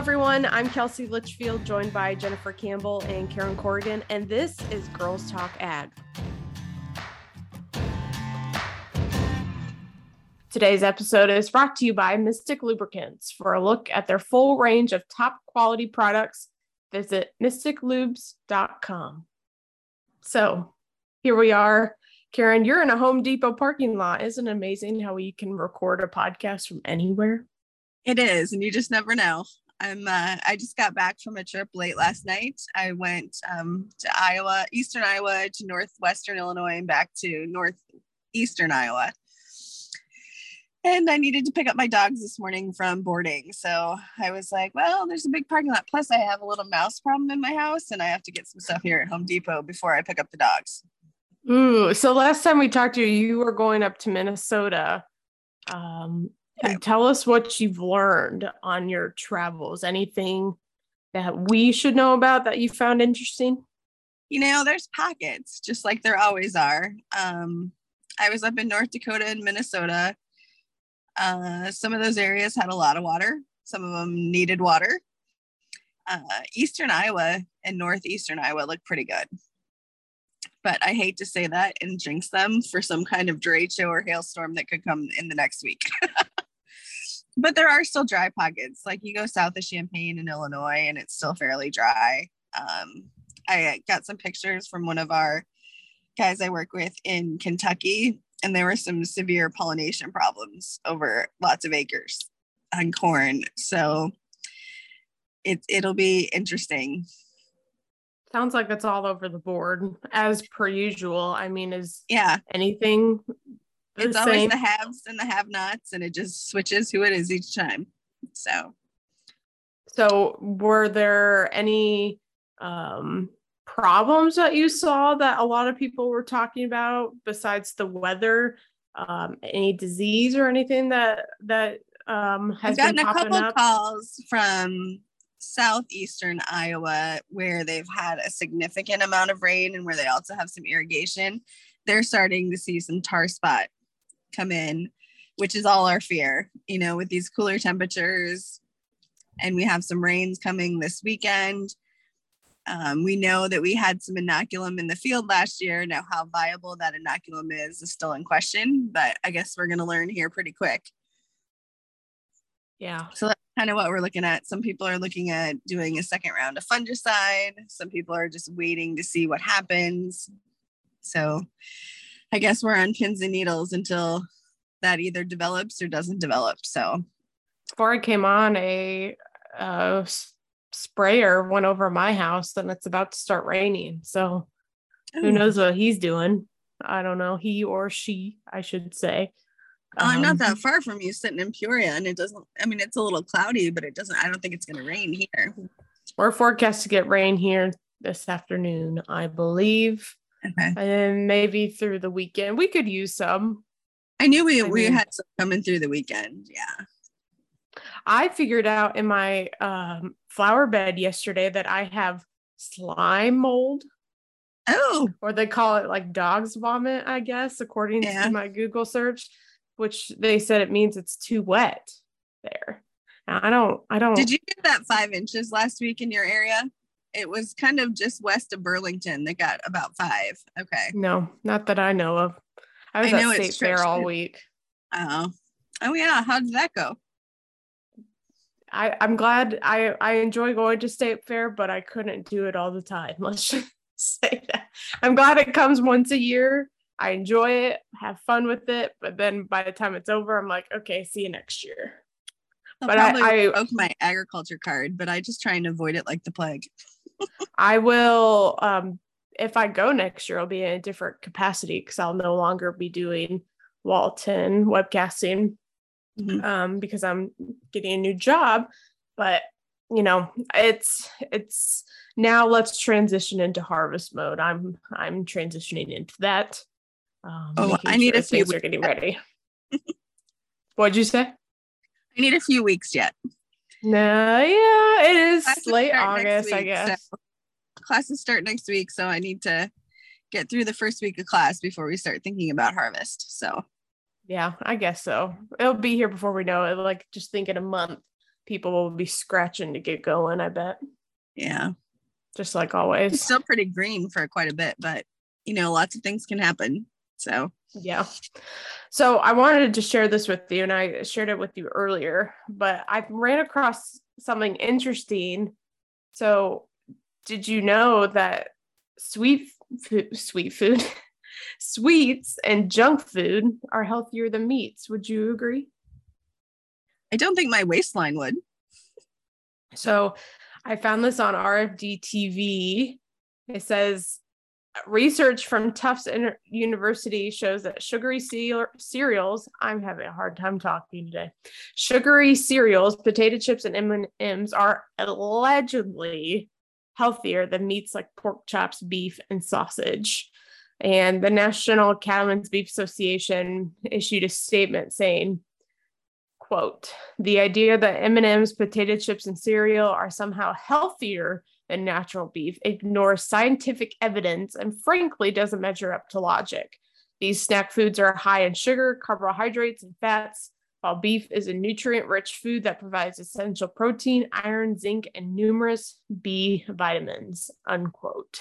everyone. I'm Kelsey Litchfield, joined by Jennifer Campbell and Karen Corrigan, and this is Girls Talk Ag. Today's episode is brought to you by Mystik Lubricants. For a look at their full range of top quality products, visit mystiklubes.com. So here we are. Karen, you're in a Home Depot parking lot. Isn't it amazing how we can record a podcast from anywhere? It is, and you just never know. I'm uh, I just got back from a trip late last night. I went um, to Iowa, eastern Iowa to northwestern Illinois and back to northeastern Iowa. And I needed to pick up my dogs this morning from boarding. So I was like, well, there's a big parking lot. Plus, I have a little mouse problem in my house and I have to get some stuff here at Home Depot before I pick up the dogs. Ooh, so last time we talked to you, you were going up to Minnesota. Um, and tell us what you've learned on your travels. Anything that we should know about that you found interesting? You know, there's pockets, just like there always are. Um, I was up in North Dakota and Minnesota. Uh, some of those areas had a lot of water. Some of them needed water. Uh, Eastern Iowa and Northeastern Iowa look pretty good. But I hate to say that and jinx them for some kind of derecho or hailstorm that could come in the next week. but there are still dry pockets. Like you go south of Champaign in Illinois, and it's still fairly dry. Um, I got some pictures from one of our guys I work with in Kentucky, and there were some severe pollination problems over lots of acres on corn. So it it'll be interesting. Sounds like it's all over the board as per usual. I mean, is yeah anything it's always the haves and the have nots, and it just switches who it is each time. So, so were there any um, problems that you saw that a lot of people were talking about besides the weather? Um, any disease or anything that that um, has I've gotten a couple up? calls from southeastern Iowa where they've had a significant amount of rain and where they also have some irrigation. They're starting to see some tar spot come in, which is all our fear, you know, with these cooler temperatures. And we have some rains coming this weekend. Um, we know that we had some inoculum in the field last year. Now, how viable that inoculum is is still in question, but I guess we're going to learn here pretty quick. Yeah. So that's kind of what we're looking at. Some people are looking at doing a second round of fungicide. Some people are just waiting to see what happens. So I guess we're on pins and needles until that either develops or doesn't develop. So before I came on, a uh, sprayer went over my house, and it's about to start raining. So Ooh. who knows what he's doing? I don't know. He or she, I should say. Um, I'm not that um, far from you, sitting in Peoria, and it doesn't. I mean, it's a little cloudy, but it doesn't. I don't think it's going to rain here. We're forecast to get rain here this afternoon, I believe. Okay. And then maybe through the weekend. We could use some. I knew we, I we mean, had some coming through the weekend. Yeah. I figured out in my um, flower bed yesterday that I have slime mold. Oh. Or they call it like dog's vomit, I guess, according yeah. to my Google search, which they said it means it's too wet there. I don't, I don't. Did you get that five inches last week in your area? It was kind of just west of Burlington that got about five. Okay. No, not that I know of. I was I at State Fair all week. Oh, oh yeah. How did that go? I I'm glad I I enjoy going to State Fair, but I couldn't do it all the time. Let's just say that. I'm glad it comes once a year. I enjoy it, have fun with it, but then by the time it's over, I'm like, okay, see you next year. I'll but I, I broke my agriculture card, but I just try and avoid it like the plague. I will um if I go next year, I'll be in a different capacity because I'll no longer be doing Walton webcasting mm-hmm. um, because I'm getting a new job. But you know, it's it's now let's transition into harvest mode. I'm I'm transitioning into that. Um, oh, I need sure a few. Things are getting ready. What'd you say? I need a few weeks yet. No, yeah, it is classes late August, week, I guess. So classes start next week, so I need to get through the first week of class before we start thinking about harvest. So, yeah, I guess so. It'll be here before we know it. Like, just think in a month, people will be scratching to get going, I bet. Yeah. Just like always. It's still pretty green for quite a bit, but you know, lots of things can happen. So, yeah. So, I wanted to share this with you, and I shared it with you earlier, but I ran across something interesting. So, did you know that sweet food, sweet food, sweets and junk food are healthier than meats? Would you agree? I don't think my waistline would. So, I found this on RFD TV. It says research from Tufts University shows that sugary cereals, I'm having a hard time talking today. Sugary cereals, potato chips and M&Ms are allegedly healthier than meats like pork chops, beef, and sausage. And the National Cattlemen's Beef Association issued a statement saying, quote, the idea that M&Ms, potato chips, and cereal are somehow healthier than natural beef ignores scientific evidence and frankly doesn't measure up to logic. These snack foods are high in sugar, carbohydrates, and fats, while beef is a nutrient rich food that provides essential protein, iron, zinc, and numerous B vitamins. Unquote.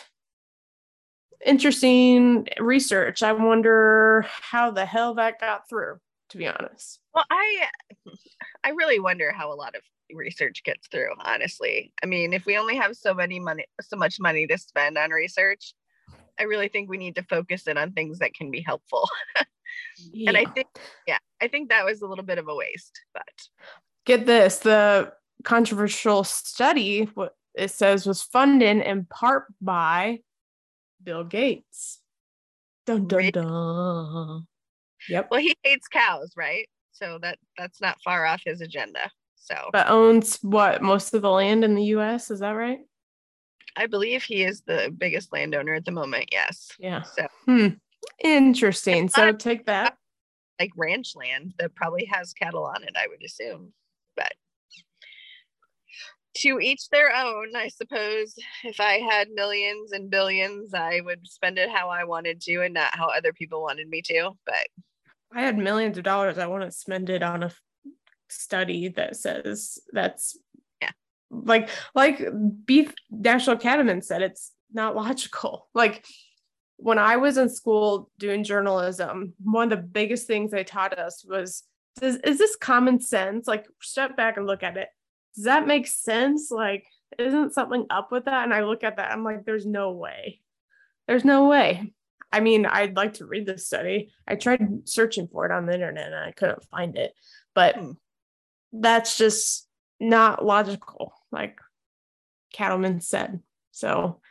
Interesting research. I wonder how the hell that got through, to be honest. Well, I I really wonder how a lot of research gets through honestly. I mean if we only have so many money so much money to spend on research i really think we need to focus in on things that can be helpful. Yeah. and i think yeah i think that was a little bit of a waste but. Get this the controversial study what it says was funded in part by bill gates. Dun dun dun. Yep. Well he hates cows right so that that's not far off his agenda so, but owns what most of the land in the U.S. Is that right? I believe he is the biggest landowner at the moment. Yes. Yeah. So, hmm. interesting. So take that. Like ranch land that probably has cattle on it, I would assume. But to each their own, I suppose. If I had millions and billions, I would spend it how I wanted to and not how other people wanted me to. But I had millions of dollars. I want to spend it on a study that says that's yeah. Like like beef national cattlemen said it's not logical. Like when i was in school doing journalism one of the biggest things they taught us was is, is this common sense? Like step back and look at it. Does that make sense? Like isn't something up with that? And i look at that i'm like there's no way. There's no way i mean i'd like to read this study. I tried searching for it on the internet and i couldn't find it but hmm. that's just not logical, like Cattlemen said. So,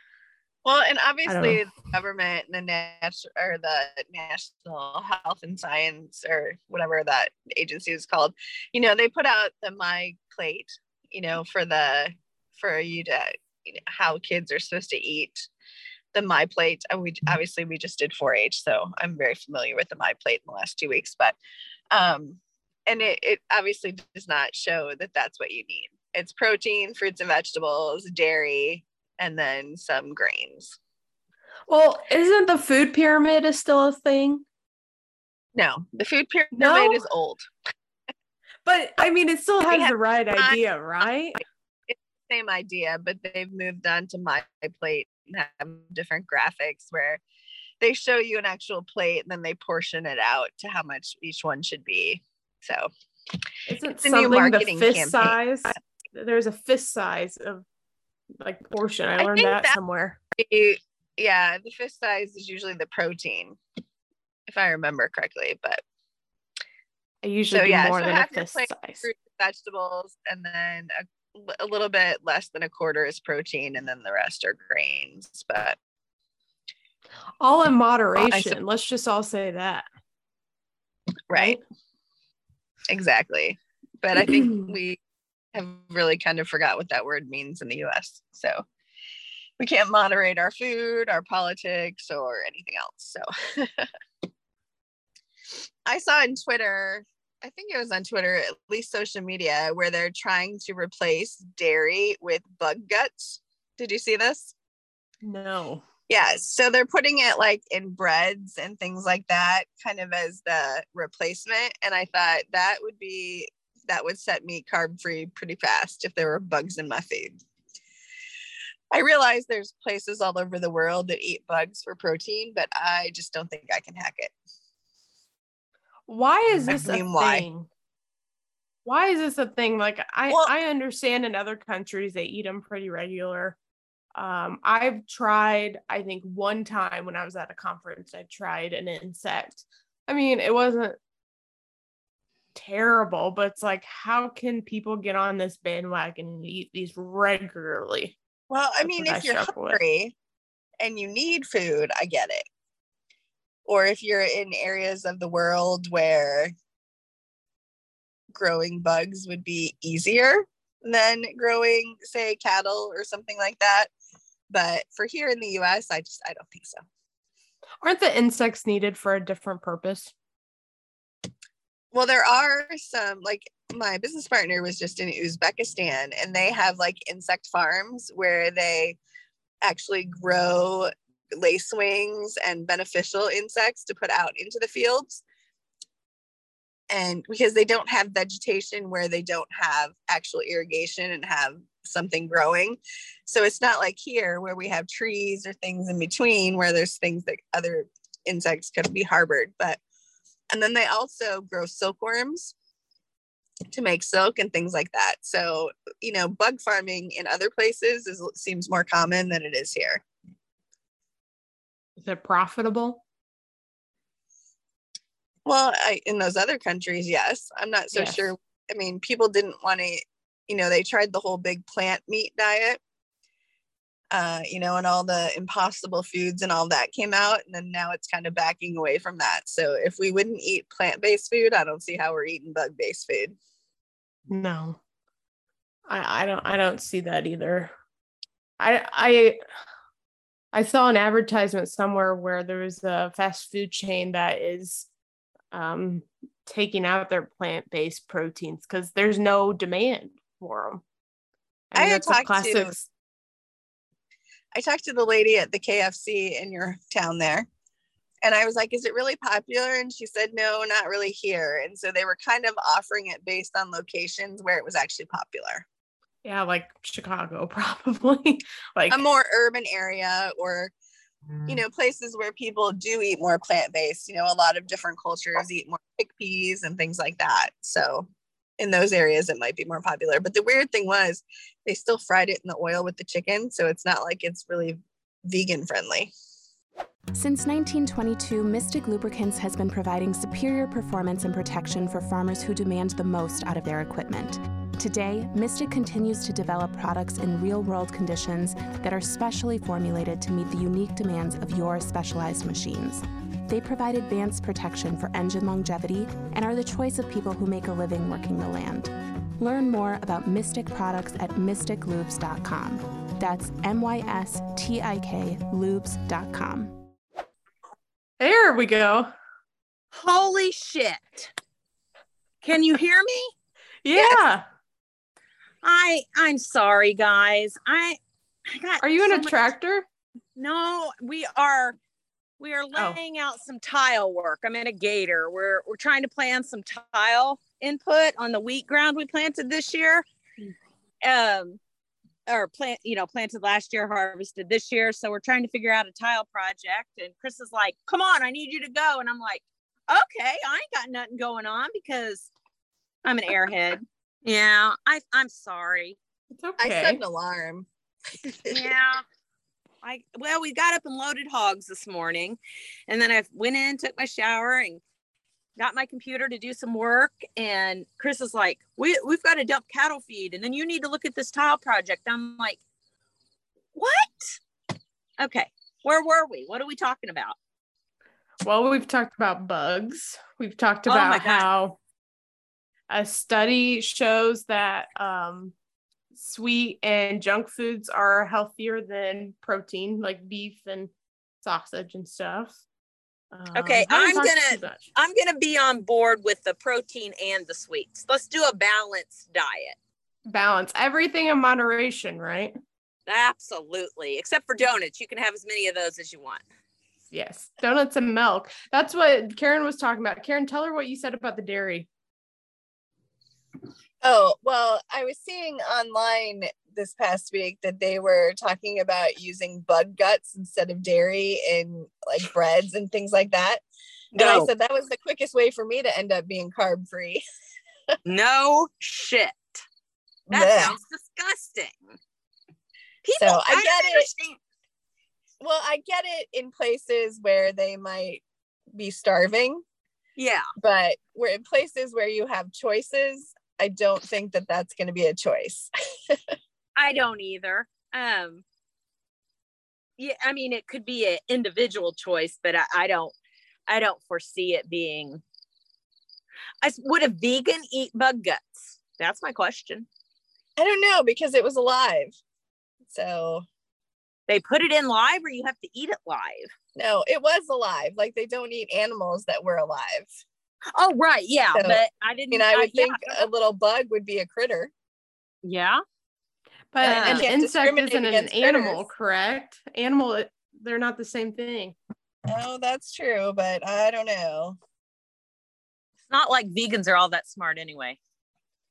well, and obviously the government and the national or the National Health and Science or whatever that agency is called, you know, they put out the My Plate, you know, for the for you to you know, how kids are supposed to eat the my plate and we obviously we just did 4-h so i'm very familiar with the my plate in the last two weeks but um and it, it obviously does not show that that's what you need. It's protein fruits and vegetables dairy and then some grains. Well isn't the food pyramid is still a thing? No the food pyramid no? is old. But i mean it still has the right idea right? It's the same idea but they've moved on to my plate have different graphics where they show you an actual plate and then they portion it out to how much each one should be so isn't it's something the fist campaign. size? There's a fist size of like portion. I, I learned that, that somewhere. yeah, the fist size is usually the protein, if I remember correctly. But I usually so, yeah, more so than a fist size. Fruit, vegetables, and then a, a little bit less than a quarter is protein, and then the rest are grains. But all in moderation. Let's just all say that. Right exactly. But I think we have really kind of forgot what that word means in the US. So we can't moderate our food, our politics, or anything else. So I saw on Twitter, I think it was on Twitter, at least social media, where they're trying to replace dairy with bug guts. Did you see this? No yeah so they're putting it like in breads and things like that kind of as the replacement and i thought that would be that would set me carb free pretty fast if there were bugs in my food. I realize there's places all over the world that eat bugs for protein, but I just don't think I can hack it. Why is this I mean, a why? thing? Why is this a thing? Like I, well, I understand in other countries they eat them pretty regular. Um, I've tried, I think one time when I was at a conference, I tried an insect. I mean, it wasn't terrible, but it's like, how can people get on this bandwagon and eat these regularly? Well, I mean, if I you're hungry with. and you need food, I get it. Or if you're in areas of the world where growing bugs would be easier than growing, say, cattle or something like that. But for here in the US, I just I don't think so. Aren't the insects needed for a different purpose? Well, there are some like my business partner was just in Uzbekistan and they have like insect farms where they actually grow lacewings and beneficial insects to put out into the fields. And because they don't have vegetation where they don't have actual irrigation and have something growing. So it's not like here where we have trees or things in between where there's things that other insects could be harbored. But and then they also grow silkworms to make silk and things like that. So, you know, bug farming in other places is seems more common than it is here. Is it profitable? Well, I, in those other countries, yes. I'm not so yes. sure. I mean, people didn't want to, you know, they tried the whole big plant meat diet uh, you know, and all the impossible foods and all that came out. And then now it's kind of backing away from that. So if we wouldn't eat plant based food, I don't see how we're eating bug based food. No, I, I don't, I don't see that either. I, I, I saw an advertisement somewhere where there was a fast food chain that is um, taking out their plant based proteins because there's no demand for them. I, mean, I that's a classic to, I talked to the lady at the KFC in your town there. And I was like, is it really popular? And she said, no, not really here. And so they were kind of offering it based on locations where it was actually popular. Yeah, like Chicago, probably. like a more urban area or, you mm. know, places where people do eat more plant based. You know, a lot of different cultures eat more chickpeas and things like that. So in those areas it might be more popular. But the weird thing was they still fried it in the oil with the chicken, so it's not like it's really vegan friendly. Since 1922, Mystik Lubricants has been providing superior performance and protection for farmers who demand the most out of their equipment. Today, Mystik continues to develop products in real world conditions that are specially formulated to meet the unique demands of your specialized machines. They provide advanced protection for engine longevity and are the choice of people who make a living working the land. Learn more about Mystik products at mystiklubes.com. That's M Y S T I K lubes.com. There we go. Holy shit. Can you hear me? yeah. Yes. I I'm sorry guys. I, I got Are you in a tractor? No, we are we are oh. laying oh. out some tile work. I'm in a gator. We're we're trying to plan some tile input on the wheat ground we planted this year. Um or plant, you know, planted last year, harvested this year. So we're trying to figure out a tile project. And Chris is like, come on, I need you to go. And I'm like, okay, I ain't got nothing going on because I'm an airhead. Yeah, I I'm sorry. It's okay. I set an alarm. yeah. I well, we got up and loaded hogs this morning, and then I went in, took my shower, and got my computer to do some work. And Chris is like, "We we've got to dump cattle feed, and then you need to look at this tile project." I'm like, "What?" Okay, where were we? What are we talking about? Well, we've talked about bugs. We've talked oh about oh how a study shows that um, sweet and junk foods are healthier than protein, like beef and sausage and stuff. Um, okay, I'm gonna I'm gonna be on board with the protein and the sweets. Let's do a balanced diet. Balance everything in moderation, right? Absolutely, except for donuts. You can have as many of those as you want. Yes, donuts and milk. That's what Karen was talking about. Karen, tell her what you said about the dairy. Oh, well, I was seeing online this past week that they were talking about using bug guts instead of dairy in like breads and things like that. And I said that was the quickest way for me to end up being carb free. No shit. That Yeah. sounds disgusting. People, So, I I, get don't it. Well, I get it in places where they might be starving, Yeah. but we're in places where you have choices. I don't think that that's going to be a choice. I don't either. Um, yeah, I mean, it could be an individual choice, but I, I don't, I don't foresee it being. I, would a vegan eat bug guts? That's my question. I don't know because it was alive. So, They put it in live, or you have to eat it live. no, it was alive. Like they don't eat animals that were alive. Oh, right, yeah, So, but I I didn't. mean, I would yeah, think a little bug would be a critter. yeah. But Uh, an insect isn't an against animal, critters. correct? Animal, they're not the same thing. Oh, that's true, but I don't know. It's not like vegans are all that smart anyway.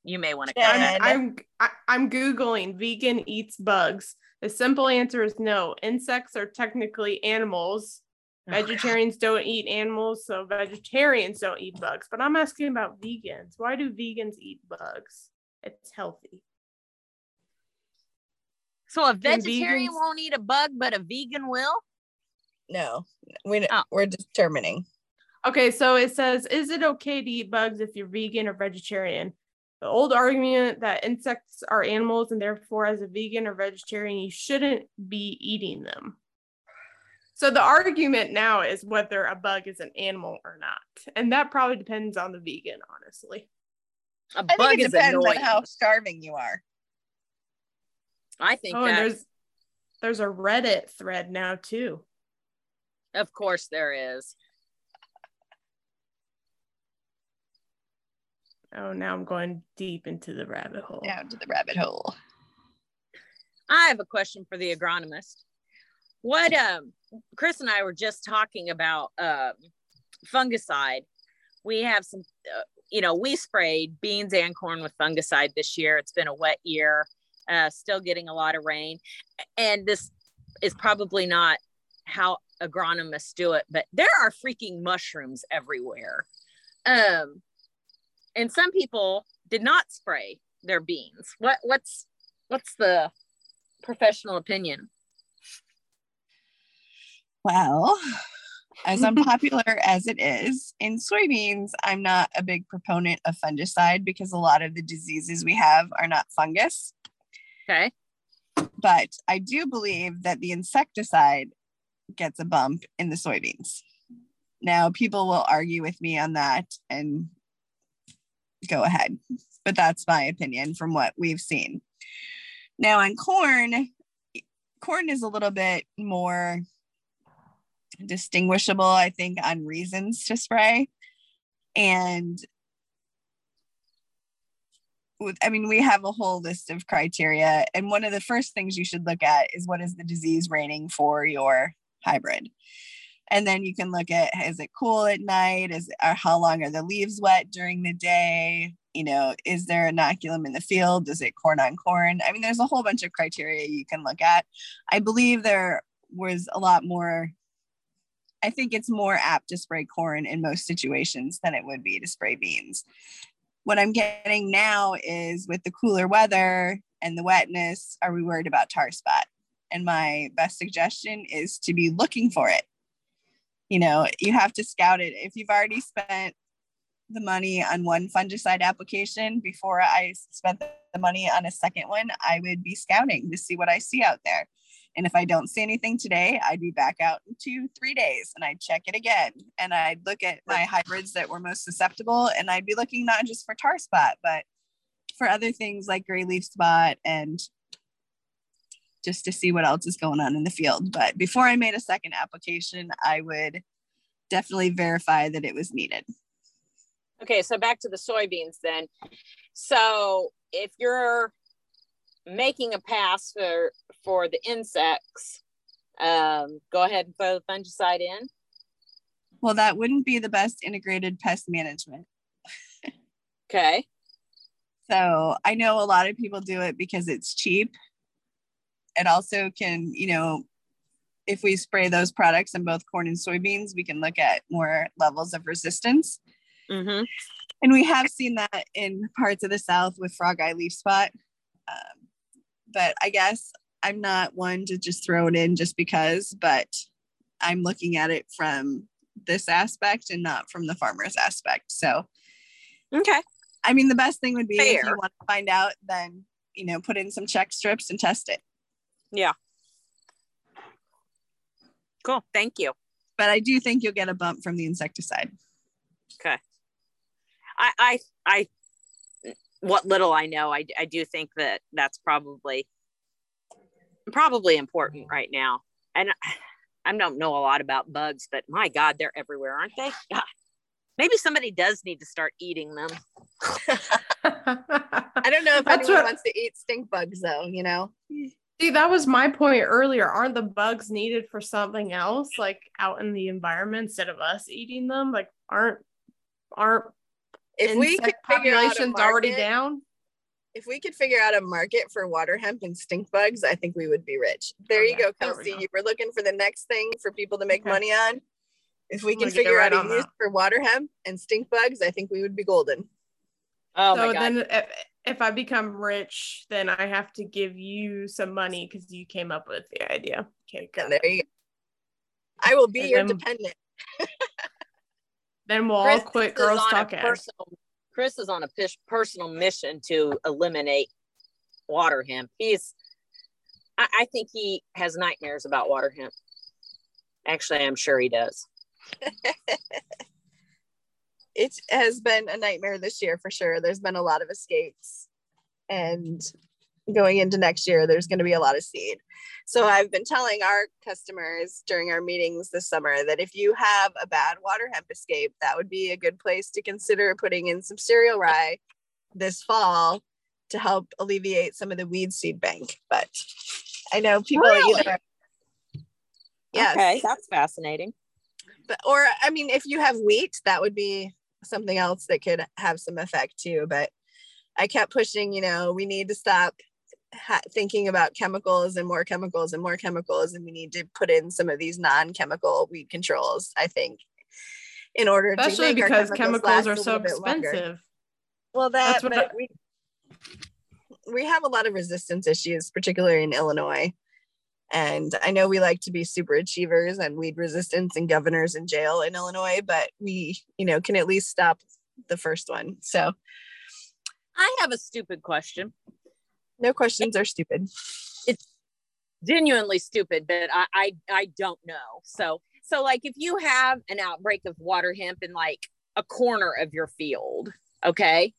You may want to Yeah. I'm, I'm I, I'm googling vegan eats bugs. The simple answer is no. Insects are technically animals. Oh, Vegetarians don't eat animals, so vegetarians don't eat bugs. But I'm asking about vegans. Why do vegans eat bugs? It's healthy. So a vegetarian vegans- won't eat a bug, but a vegan will. No, we Oh. we're determining. Okay, so it says, is it okay to eat bugs if you're vegan or vegetarian? The old argument that insects are animals and therefore, as a vegan or vegetarian, you shouldn't be eating them. So the argument now is whether a bug is an animal or not. And that probably depends on the vegan, honestly. A I bug think it is depends annoying. on how starving you are. I think Oh, and that, there's there's a Reddit thread now too. of course, there is. Oh, now I'm going deep into the rabbit hole. Down to the rabbit hole. I have a question for the agronomist. What um Chris and I were just talking about um fungicide. We have some uh, you know, we sprayed beans and corn with fungicide this year. It's been a wet year. Uh still getting a lot of rain. And this is probably not how agronomists do it, but there are freaking mushrooms everywhere. Um and some people did not spray their beans. What what's what's the professional opinion. Well, as unpopular as it is, in soybeans, I'm not a big proponent of fungicide because a lot of the diseases we have are not fungus. Okay. But I do believe that the insecticide gets a bump in the soybeans. Now, people will argue with me on that and go ahead, but that's my opinion from what we've seen. Now, on corn, corn is a little bit more distinguishable, I think, on reasons to spray. And with, I mean, we have a whole list of criteria. And one of the first things you should look at is what is the disease rating for your hybrid? And then you can look at is it cool at night? Is or how long are the leaves wet during the day? You know, is there inoculum in the field? Is it corn on corn? I mean, there's a whole bunch of criteria you can look at. I believe there was a lot more I think it's more apt to spray corn in most situations than it would be to spray beans. What I'm getting now is with the cooler weather and the wetness, are we worried about tar spot? And my best suggestion is to be looking for it. You know, you have to scout it. If you've already spent the money on one fungicide application before I spent the money on a second one, I would be scouting to see what I see out there. And if I don't see anything today, I'd be back out in two, three days and I'd check it again. And I'd look at my hybrids that were most susceptible and I'd be looking not just for tar spot, but for other things like gray leaf spot and just to see what else is going on in the field. But before I made a second application, I would definitely verify that it was needed. Okay, so back to the soybeans then. So if you're making a pass for for the insects, um, go ahead and throw the fungicide in. Well, that wouldn't be the best integrated pest management. Okay. So I know a lot of people do it because it's cheap. It also can, you know, if we spray those products in both corn and soybeans, we can look at more levels of resistance. Mm-hmm. And we have seen that in parts of the South with frog eye leaf spot. Um, but I guess I'm not one to just throw it in just because, but I'm looking at it from this aspect and not from the farmer's aspect. So, Okay. I mean, the best thing would be if you want to find out, then, you know, put in some check strips and test it. Yeah. Cool. Thank you. But I do think you'll get a bump from the insecticide. Okay. I, I, I, what little I know, I, I do think that that's probably, probably important mm-hmm. right now. And I- I don't know a lot about bugs, but my God, they're everywhere, aren't they? God. Maybe somebody does need to start eating them. I don't know if That's anyone what- wants to eat stink bugs, though, you know? See, that was my point earlier. Aren't the bugs needed for something else, like out in the environment instead of us eating them? Like, aren't aren't If we could insect figure out a populations already market- down? if we could figure out a market for water hemp and stink bugs, I think we would be rich. There oh, you go, there we Kelsey. You were looking for the next thing for people to make Okay. money on. If we I'm can figure right out a use that. for water hemp and stink bugs, I think we would be golden. Oh so my God. then, if, if I become rich, then I have to give you some money because you came up with the idea. Okay, there you go. I will be And your then- dependent. Then we'll all Chris quit is Girls on a Talk personal, Chris is on a pis- personal mission to eliminate water hemp. He's, I, I think he has nightmares about water hemp. Actually, I'm sure he does. It has been a nightmare this year for sure. There's been a lot of escapes. And going into next year, there's going to be a lot of seed. So I've been telling our customers during our meetings this summer that if you have a bad water hemp escape, that would be a good place to consider putting in some cereal rye this fall to help alleviate some of the weed seed bank. But I know people Really? either. Yes Okay, that's fascinating. but or I mean, if you have wheat, that would be something else that could have some effect too. But I kept pushing, you know, we need to stop ha- thinking about chemicals and more chemicals and more chemicals, and we need to put in some of these non-chemical weed controls. I think in order Especially to make our because chemicals chemicals are so little longer. expensive. Well, that That's what I- we we have a lot of resistance issues, particularly in Illinois. And I know we like to be super achievers and weed resistance and governors in jail in Illinois, but we, you know, can at least stop the first one. So I have a stupid question. No questions are stupid. It's genuinely stupid, but I, I I don't know. So so like if you have an outbreak of water hemp in like a corner of your field, okay,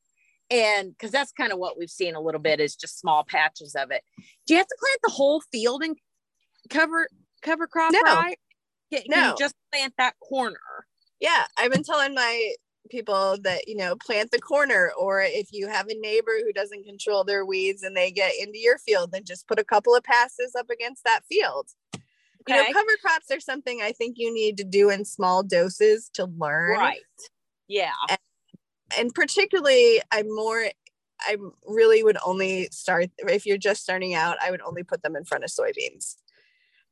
and because that's kind of what we've seen a little bit is just small patches of it. Do you have to plant the whole field and cover cover crop No. Can, can No. you just plant that corner? Yeah, I've been telling my people that, you know, plant the corner, or if you have a neighbor who doesn't control their weeds and they get into your field, then just put a couple of passes up against that field. You know, cover crops are something I think you need to do in small doses to learn. Right. Yeah. And particularly, I'm more, I really would only start, if you're just starting out, I would only put them in front of soybeans.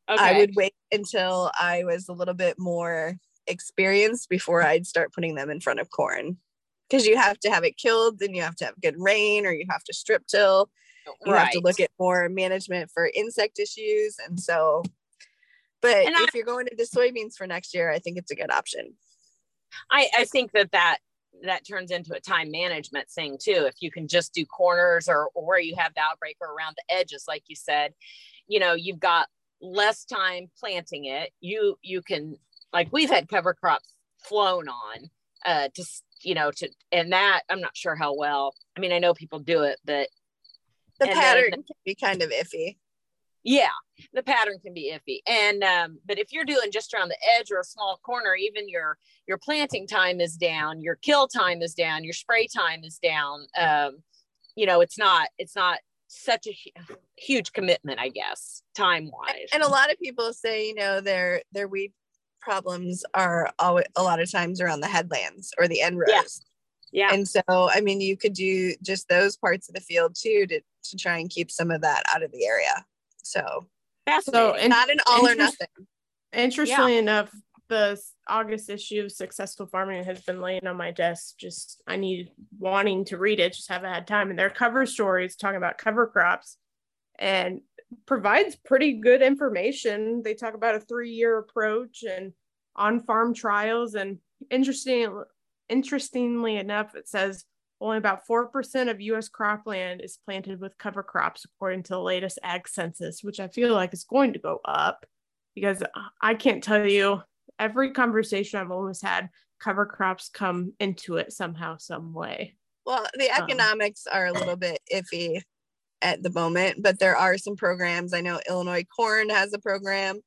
Okay. I would wait until I was a little bit more experienced before I'd start putting them in front of corn. Because you have to have it killed, then you have to have good rain, or you have to strip till. You have to look at more management for insect issues. And so, but And I- if you're going into soybeans for next year, I think it's a good option. I, I think that that that turns into a time management thing too. If you can just do corners or, or where you have the outbreak or around the edges, like you said, you know, you've got less time planting it. You you can like we've had cover crops flown on uh to you know to and that I'm not sure how well. I mean, I know people do it, but The And then- pattern can be kind of iffy. yeah the pattern can be iffy and um, but if you're doing just around the edge or a small corner even your your planting time is down your kill time is down your spray time is down um, you know it's not it's not such a huge commitment i guess time wise And a lot of people say, you know, their their weed problems are always a lot of times around the headlands or the end rows. Yeah. Yeah. And so, I mean, you could do just those parts of the field too to, to try and keep some of that out of the area. So, so in, not an all or nothing. Interestingly yeah. enough, the August issue of Successful Farming has been laying on my desk. Just I need wanting to read it, just haven't had time. And their cover stories talking about cover crops and provides pretty good information. They talk about a three year approach and on farm trials. And interesting, interestingly enough, it says only about 4% of US cropland is planted with cover crops, according to the latest ag census, which I feel like is going to go up because I can't tell you every conversation I've always had, cover crops come into it somehow, some way. Well, the um, economics um, are a little bit iffy at the moment, but there are some programs. I know Illinois Corn has a program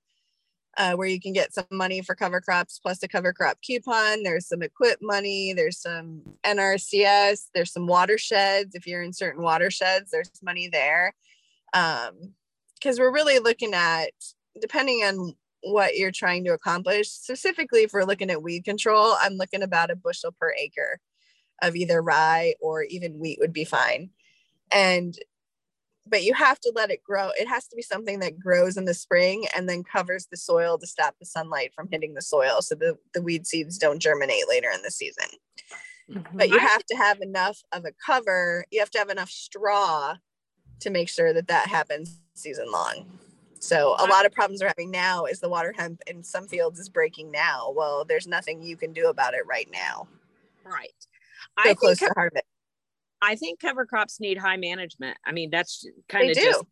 uh, where you can get some money for cover crops plus a cover crop coupon. There's some EQIP money. There's some NRCS. There's some watersheds. If you're in certain watersheds, there's money there. Because um, we're really looking at, depending on what you're trying to accomplish. Specifically, if we're looking at weed control, I'm looking about a bushel per acre of either rye or even wheat would be fine. And but you have to let it grow. It has to be something that grows in the spring and then covers the soil to stop the sunlight from hitting the soil so the, the weed seeds don't germinate later in the season. Mm-hmm. But you have to have enough of a cover, you have to have enough straw to make sure that that happens season long. So a lot of problems we're having now is the water hemp in some fields is breaking now. Well, there's nothing you can do about it right now. Right. So I close to harvest. I think cover crops need high management. I mean, that's kind of just,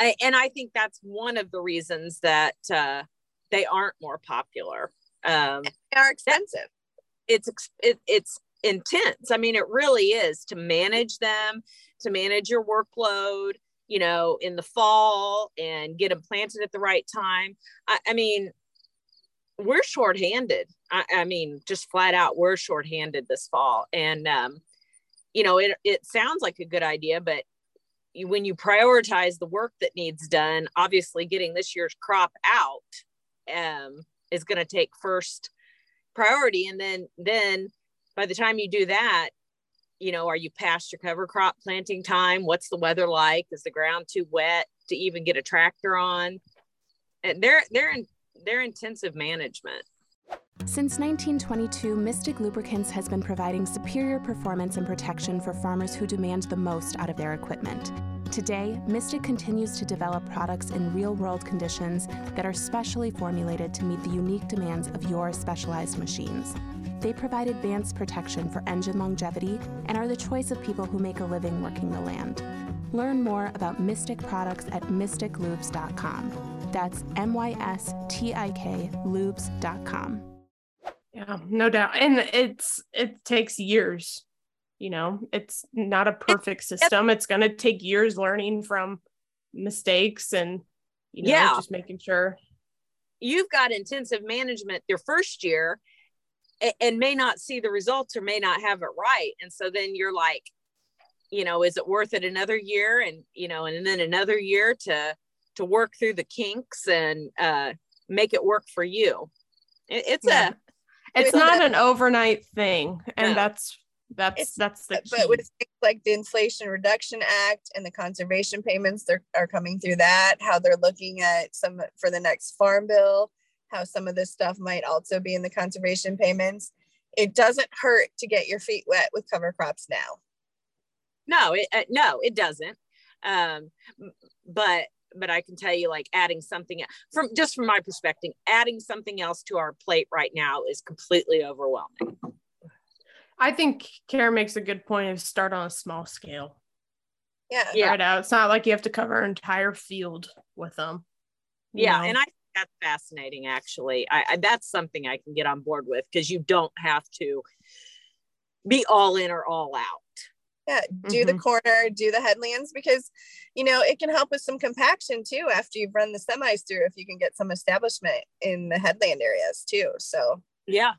I, and I think that's one of the reasons that uh, they aren't more popular. Um, they are expensive. It's it, it's intense. I mean, it really is to manage them, to manage your workload you know, in the fall and get them planted at the right time. I, I mean, we're shorthanded. I, I mean, just flat out, we're shorthanded this fall. And, um, you know, it, it sounds like a good idea, but you, when you prioritize the work that needs done, obviously getting this year's crop out um, is going to take first priority. And then, then by the time you do that, you know, are you past your cover crop planting time? What's the weather like? Is the ground too wet to even get a tractor on? And they're they're in they're intensive management. Since 1922, Mystik Lubricants has been providing superior performance and protection for farmers who demand the most out of their equipment. Today, Mystik continues to develop products in real world conditions that are specially formulated to meet the unique demands of your specialized machines. They provide advanced protection for engine longevity and are the choice of people who make a living working the land. Learn more about Mystik products at mystiklubes.com. That's M Y S T I K lubes.com. Yeah, no doubt. And it's it takes years. You know, it's not a perfect system. It's going to take years learning from mistakes and you know, yeah. just making sure you've got intensive management your first year and may not see the results or may not have it right and so then you're like you know is it worth it another year and you know and then another year to to work through the kinks and uh make it work for you it, it's yeah. a it's not an overnight thing and no. that's that's it's, that's the key. but with things like the inflation reduction act and the conservation payments they are coming through that how they're looking at some for the next farm bill how some of this stuff might also be in the conservation payments. It doesn't hurt to get your feet wet with cover crops now. No, it uh, no, it doesn't. Um, but but I can tell you, like adding something from just from my perspective, adding something else to our plate right now is completely overwhelming. I think Karen makes a good point of start on a small scale. Yeah. Yeah. Right out. It's not like you have to cover an entire field with them. Yeah. Know? And I think that's fascinating actually I, I, that's something i can get on board with because you don't have to be all in or all out yeah do mm-hmm. the corner do the headlands because you know it can help with some compaction too after you've run the semis through if you can get some establishment in the headland areas too so. Yeah.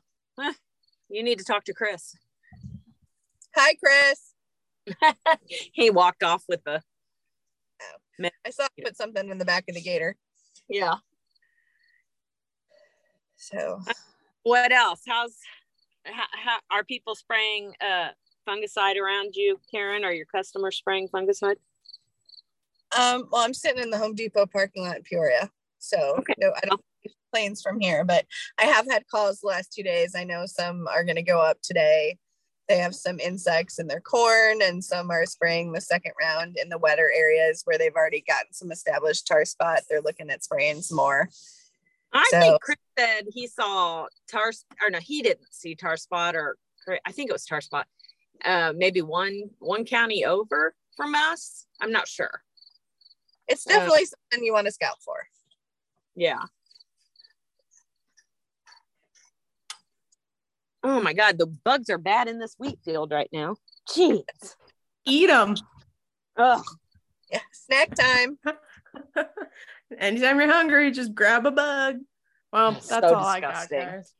You need to talk to chris. Hi chris. He walked off with the oh. i saw him put something in the back of the gator. Yeah. So, what else? How's how, how, are people spraying uh, fungicide around you, Karen? Are your customers spraying fungicide? Um, well, I'm sitting in the Home Depot parking lot in Peoria, so okay. no, I don't planes from here, but I have had calls the last two days. I know some are going to go up today. They have some insects in their corn, and some are spraying the second round in the wetter areas where they've already gotten some established tar spot. They're looking at spraying some more. I so, think Chris said he saw tar, or no, he didn't see tar spot, or I think it was tar spot. Uh, maybe one one county over from us. I'm not sure. It's definitely uh, something you want to scout for. Yeah. Oh my God, the bugs are bad in this wheat field right now. Jeez. Eat them. Oh. Yeah, snack time. Anytime you're hungry, just grab a bug. Well, that's so all disgusting. I got, guys.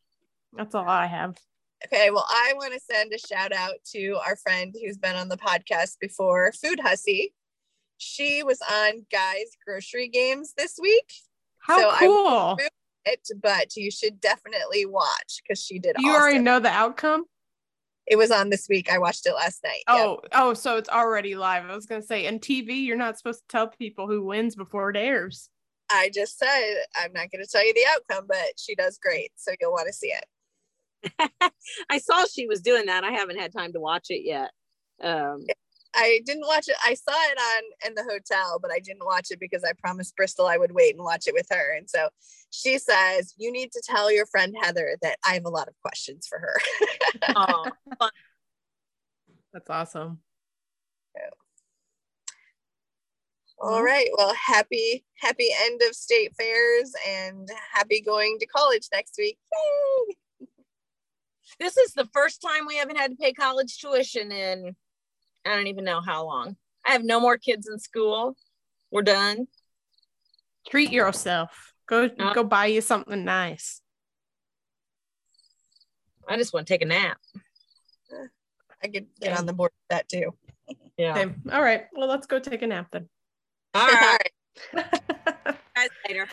That's all I have. Okay, well, I want to send a shout out to our friend who's been on the podcast before, Food Hussy. She was on Guy's Grocery Games this week. How so cool! It, but you should definitely watch because she did. You awesome. already know the outcome. It was on this week. I watched it last night. Oh, yep. oh, so it's already live. I was gonna say, in TV, you're not supposed to tell people who wins before it airs. I just said I'm not going to tell you the outcome, but she does great, so you'll want to see it. I saw she was doing that. I haven't had time to watch it yet. Um, I didn't watch it. I saw it on in the hotel, but I didn't watch it because I promised Bristol I would wait and watch it with her. And so she says, "You need to tell your friend Heather that I have a lot of questions for her." oh, that's awesome. All right. Well, happy happy end of state fairs and happy going to college next week. Yay! This is the first time we haven't had to pay college tuition in I don't even know how long. I have no more kids in school. We're done. Treat yourself. Go uh, go buy you something nice. I just want to take a nap. I could get on the board with that too. Yeah. Okay. All right. Well, let's go take a nap then. All right. Guys, later.